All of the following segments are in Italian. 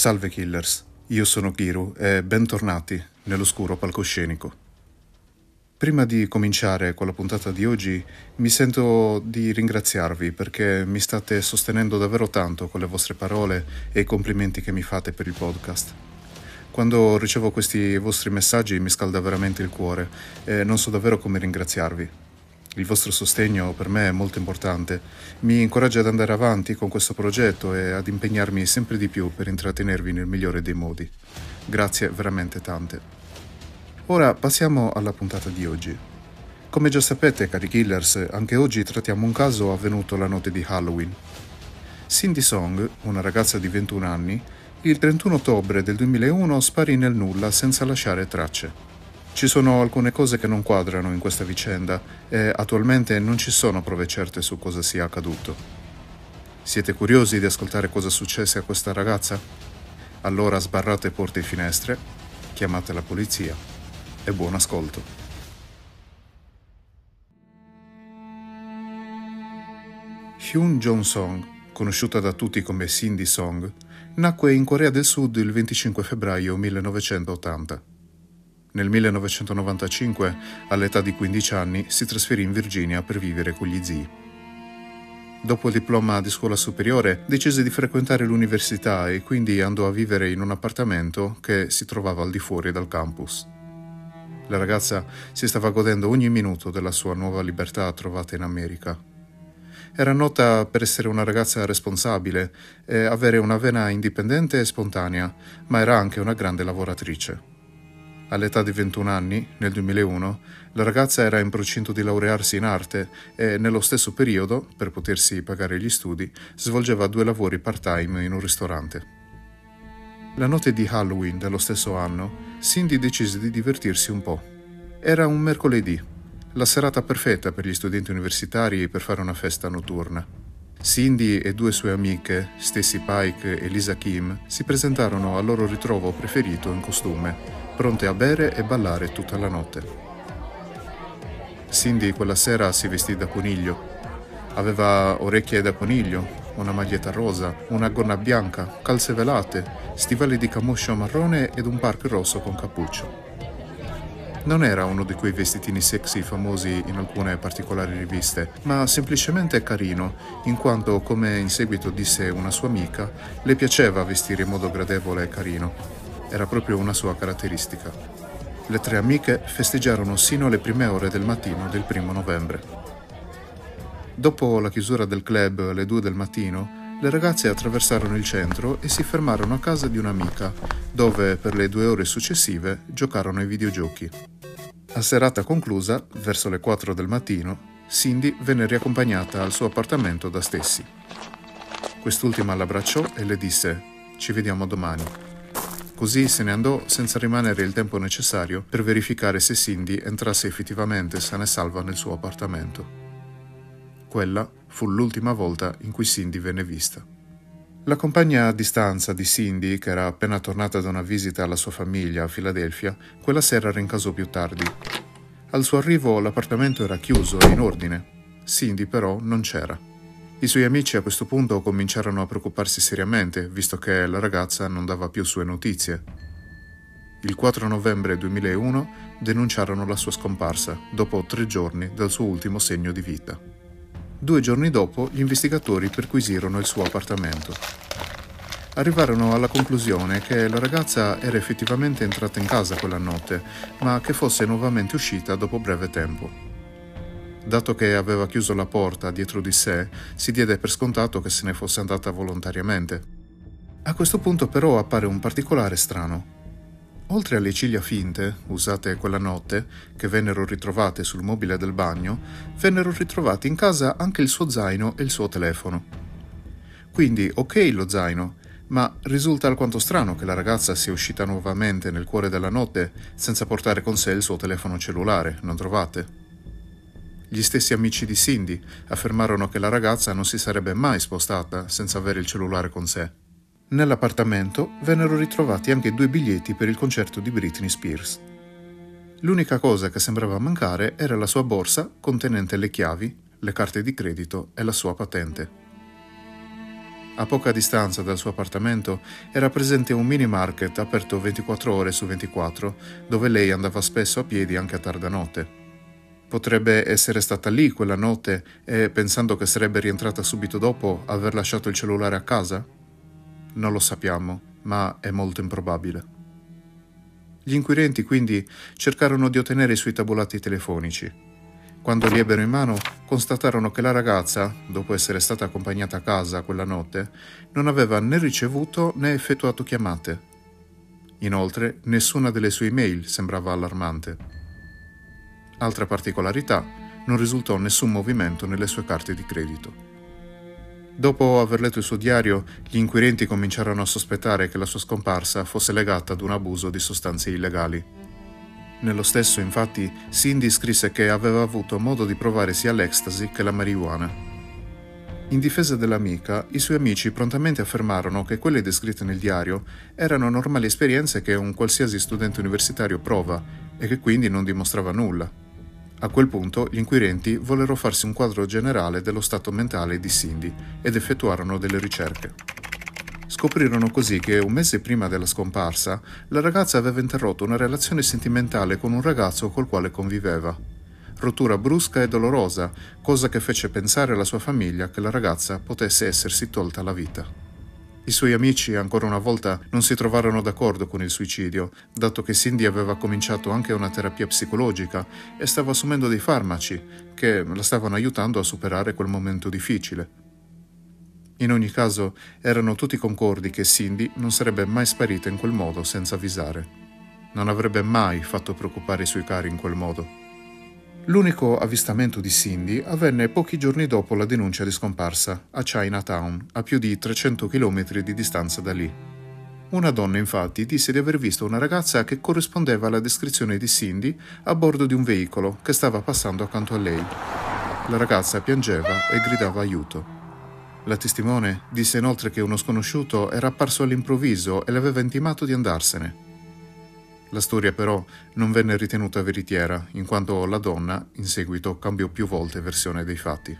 Salve killers, io sono Kiru e bentornati nell'oscuro palcoscenico. Prima di cominciare con la puntata di oggi mi sento di ringraziarvi perché mi state sostenendo davvero tanto con le vostre parole e i complimenti che mi fate per il podcast. Quando ricevo questi vostri messaggi mi scalda veramente il cuore e non so davvero come ringraziarvi. Il vostro sostegno per me è molto importante, mi incoraggia ad andare avanti con questo progetto e ad impegnarmi sempre di più per intrattenervi nel migliore dei modi. Grazie veramente tante. Ora passiamo alla puntata di oggi. Come già sapete, cari killers, anche oggi trattiamo un caso avvenuto la notte di Halloween. Cindy Song, una ragazza di 21 anni, il 31 ottobre del 2001 sparì nel nulla senza lasciare tracce. Ci sono alcune cose che non quadrano in questa vicenda e attualmente non ci sono prove certe su cosa sia accaduto. Siete curiosi di ascoltare cosa successe a questa ragazza? Allora sbarrate porte e finestre, chiamate la polizia e buon ascolto. Hyun Jong-song, conosciuta da tutti come Cindy Song, nacque in Corea del Sud il 25 febbraio 1980. Nel 1995, all'età di 15 anni, si trasferì in Virginia per vivere con gli zii. Dopo il diploma di scuola superiore, decise di frequentare l'università e quindi andò a vivere in un appartamento che si trovava al di fuori dal campus. La ragazza si stava godendo ogni minuto della sua nuova libertà trovata in America. Era nota per essere una ragazza responsabile e avere una vena indipendente e spontanea, ma era anche una grande lavoratrice. All'età di 21 anni, nel 2001, la ragazza era in procinto di laurearsi in arte e nello stesso periodo, per potersi pagare gli studi, svolgeva due lavori part-time in un ristorante. La notte di Halloween dello stesso anno, Cindy decise di divertirsi un po'. Era un mercoledì, la serata perfetta per gli studenti universitari per fare una festa notturna. Cindy e due sue amiche, Stacy Pike e Lisa Kim, si presentarono al loro ritrovo preferito in costume pronte a bere e ballare tutta la notte. Cindy quella sera si vestì da coniglio. Aveva orecchie da coniglio, una maglietta rosa, una gonna bianca, calze velate, stivali di camoscio marrone ed un park rosso con cappuccio. Non era uno di quei vestitini sexy famosi in alcune particolari riviste, ma semplicemente carino, in quanto, come in seguito disse una sua amica, le piaceva vestire in modo gradevole e carino era proprio una sua caratteristica. Le tre amiche festeggiarono sino alle prime ore del mattino del primo novembre. Dopo la chiusura del club alle due del mattino, le ragazze attraversarono il centro e si fermarono a casa di un'amica, dove per le due ore successive giocarono ai videogiochi. A serata conclusa, verso le 4 del mattino, Cindy venne riaccompagnata al suo appartamento da Stessi. Quest'ultima l'abbracciò e le disse: Ci vediamo domani. Così se ne andò senza rimanere il tempo necessario per verificare se Cindy entrasse effettivamente sana e salva nel suo appartamento. Quella fu l'ultima volta in cui Cindy venne vista. La compagna a distanza di Cindy, che era appena tornata da una visita alla sua famiglia a Filadelfia, quella sera rincasò più tardi. Al suo arrivo l'appartamento era chiuso e in ordine. Cindy però non c'era. I suoi amici a questo punto cominciarono a preoccuparsi seriamente, visto che la ragazza non dava più sue notizie. Il 4 novembre 2001 denunciarono la sua scomparsa, dopo tre giorni dal suo ultimo segno di vita. Due giorni dopo gli investigatori perquisirono il suo appartamento. Arrivarono alla conclusione che la ragazza era effettivamente entrata in casa quella notte, ma che fosse nuovamente uscita dopo breve tempo. Dato che aveva chiuso la porta dietro di sé, si diede per scontato che se ne fosse andata volontariamente. A questo punto però appare un particolare strano. Oltre alle ciglia finte, usate quella notte, che vennero ritrovate sul mobile del bagno, vennero ritrovati in casa anche il suo zaino e il suo telefono. Quindi ok lo zaino, ma risulta alquanto strano che la ragazza sia uscita nuovamente nel cuore della notte senza portare con sé il suo telefono cellulare, non trovate? Gli stessi amici di Cindy affermarono che la ragazza non si sarebbe mai spostata senza avere il cellulare con sé. Nell'appartamento vennero ritrovati anche due biglietti per il concerto di Britney Spears. L'unica cosa che sembrava mancare era la sua borsa contenente le chiavi, le carte di credito e la sua patente. A poca distanza dal suo appartamento era presente un mini market aperto 24 ore su 24, dove lei andava spesso a piedi anche a tarda notte. Potrebbe essere stata lì quella notte e, pensando che sarebbe rientrata subito dopo, aver lasciato il cellulare a casa? Non lo sappiamo, ma è molto improbabile. Gli inquirenti quindi cercarono di ottenere i suoi tabulati telefonici, quando li ebbero in mano, constatarono che la ragazza, dopo essere stata accompagnata a casa quella notte, non aveva né ricevuto né effettuato chiamate. Inoltre, nessuna delle sue email sembrava allarmante. Altra particolarità, non risultò nessun movimento nelle sue carte di credito. Dopo aver letto il suo diario, gli inquirenti cominciarono a sospettare che la sua scomparsa fosse legata ad un abuso di sostanze illegali. Nello stesso, infatti, Cindy scrisse che aveva avuto modo di provare sia l'ecstasy che la marijuana. In difesa dell'amica, i suoi amici prontamente affermarono che quelle descritte nel diario erano normali esperienze che un qualsiasi studente universitario prova e che quindi non dimostrava nulla. A quel punto gli inquirenti vollero farsi un quadro generale dello stato mentale di Cindy ed effettuarono delle ricerche. Scoprirono così che un mese prima della scomparsa la ragazza aveva interrotto una relazione sentimentale con un ragazzo col quale conviveva. Rottura brusca e dolorosa, cosa che fece pensare alla sua famiglia che la ragazza potesse essersi tolta la vita. I suoi amici ancora una volta non si trovarono d'accordo con il suicidio, dato che Cindy aveva cominciato anche una terapia psicologica e stava assumendo dei farmaci che la stavano aiutando a superare quel momento difficile. In ogni caso, erano tutti concordi che Cindy non sarebbe mai sparita in quel modo senza avvisare. Non avrebbe mai fatto preoccupare i suoi cari in quel modo. L'unico avvistamento di Cindy avvenne pochi giorni dopo la denuncia di scomparsa, a Chinatown, a più di 300 km di distanza da lì. Una donna infatti disse di aver visto una ragazza che corrispondeva alla descrizione di Cindy a bordo di un veicolo che stava passando accanto a lei. La ragazza piangeva e gridava aiuto. La testimone disse inoltre che uno sconosciuto era apparso all'improvviso e le aveva intimato di andarsene. La storia però non venne ritenuta veritiera, in quanto la donna in seguito cambiò più volte versione dei fatti.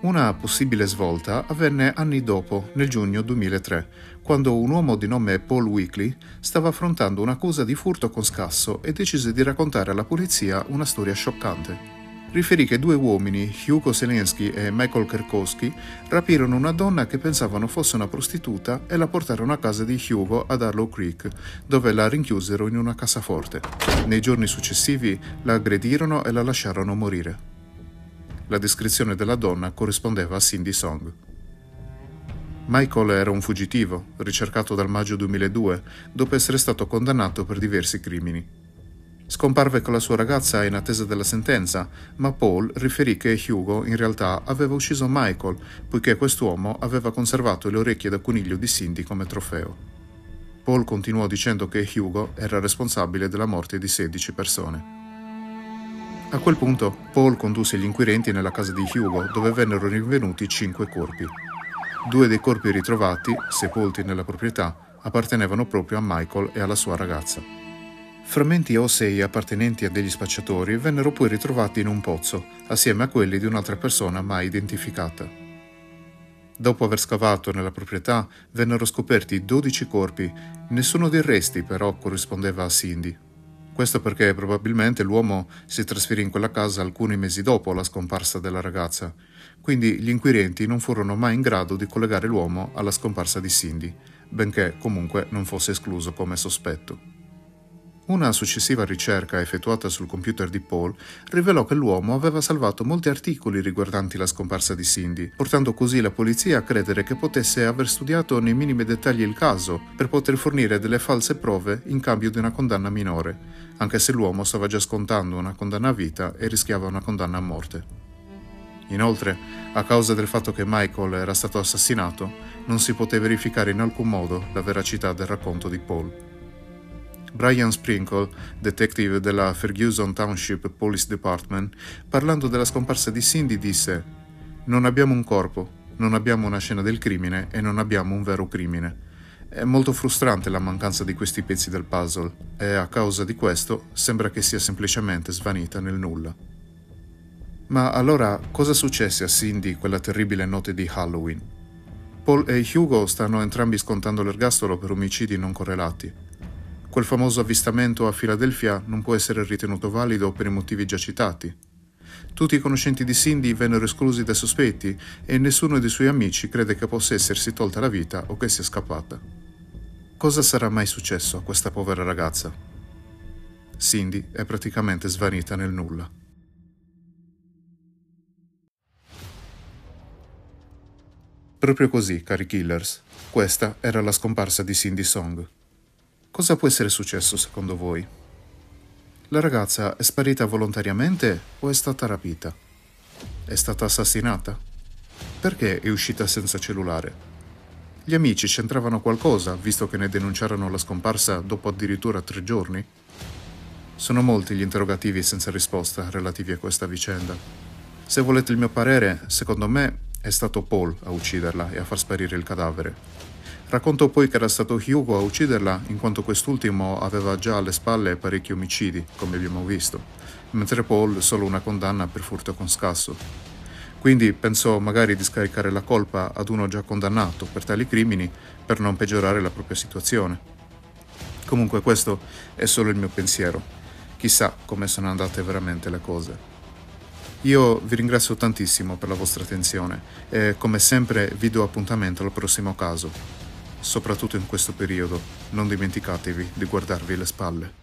Una possibile svolta avvenne anni dopo, nel giugno 2003, quando un uomo di nome Paul Weekly stava affrontando un'accusa di furto con scasso e decise di raccontare alla polizia una storia scioccante riferì che due uomini, Hugo Zelensky e Michael Kerkowski, rapirono una donna che pensavano fosse una prostituta e la portarono a casa di Hugo ad Harlow Creek, dove la rinchiusero in una cassaforte. Nei giorni successivi la aggredirono e la lasciarono morire. La descrizione della donna corrispondeva a Cindy Song. Michael era un fuggitivo, ricercato dal maggio 2002, dopo essere stato condannato per diversi crimini. Scomparve con la sua ragazza in attesa della sentenza, ma Paul riferì che Hugo in realtà aveva ucciso Michael, poiché quest'uomo aveva conservato le orecchie da coniglio di Cindy come trofeo. Paul continuò dicendo che Hugo era responsabile della morte di 16 persone. A quel punto Paul condusse gli inquirenti nella casa di Hugo, dove vennero rinvenuti cinque corpi. Due dei corpi ritrovati, sepolti nella proprietà, appartenevano proprio a Michael e alla sua ragazza. Frammenti ossei appartenenti a degli spacciatori vennero poi ritrovati in un pozzo, assieme a quelli di un'altra persona mai identificata. Dopo aver scavato nella proprietà, vennero scoperti 12 corpi, nessuno dei resti però corrispondeva a Cindy. Questo perché probabilmente l'uomo si trasferì in quella casa alcuni mesi dopo la scomparsa della ragazza, quindi gli inquirenti non furono mai in grado di collegare l'uomo alla scomparsa di Cindy, benché comunque non fosse escluso come sospetto. Una successiva ricerca effettuata sul computer di Paul rivelò che l'uomo aveva salvato molti articoli riguardanti la scomparsa di Cindy, portando così la polizia a credere che potesse aver studiato nei minimi dettagli il caso per poter fornire delle false prove in cambio di una condanna minore, anche se l'uomo stava già scontando una condanna a vita e rischiava una condanna a morte. Inoltre, a causa del fatto che Michael era stato assassinato, non si poté verificare in alcun modo la veracità del racconto di Paul. Brian Sprinkle, detective della Ferguson Township Police Department, parlando della scomparsa di Cindy disse Non abbiamo un corpo, non abbiamo una scena del crimine e non abbiamo un vero crimine. È molto frustrante la mancanza di questi pezzi del puzzle e a causa di questo sembra che sia semplicemente svanita nel nulla. Ma allora cosa successe a Cindy quella terribile notte di Halloween? Paul e Hugo stanno entrambi scontando l'ergastolo per omicidi non correlati. Quel famoso avvistamento a Filadelfia non può essere ritenuto valido per i motivi già citati. Tutti i conoscenti di Cindy vennero esclusi dai sospetti e nessuno dei suoi amici crede che possa essersi tolta la vita o che sia scappata. Cosa sarà mai successo a questa povera ragazza? Cindy è praticamente svanita nel nulla. Proprio così, cari killers, questa era la scomparsa di Cindy Song. Cosa può essere successo secondo voi? La ragazza è sparita volontariamente o è stata rapita? È stata assassinata? Perché è uscita senza cellulare? Gli amici c'entravano qualcosa, visto che ne denunciarono la scomparsa dopo addirittura tre giorni? Sono molti gli interrogativi senza risposta relativi a questa vicenda. Se volete il mio parere, secondo me è stato Paul a ucciderla e a far sparire il cadavere. Racconto poi che era stato Hugo a ucciderla in quanto quest'ultimo aveva già alle spalle parecchi omicidi, come abbiamo visto, mentre Paul solo una condanna per furto con scasso. Quindi pensò magari di scaricare la colpa ad uno già condannato per tali crimini per non peggiorare la propria situazione. Comunque questo è solo il mio pensiero. Chissà come sono andate veramente le cose. Io vi ringrazio tantissimo per la vostra attenzione e come sempre vi do appuntamento al prossimo caso. Soprattutto in questo periodo, non dimenticatevi di guardarvi le spalle.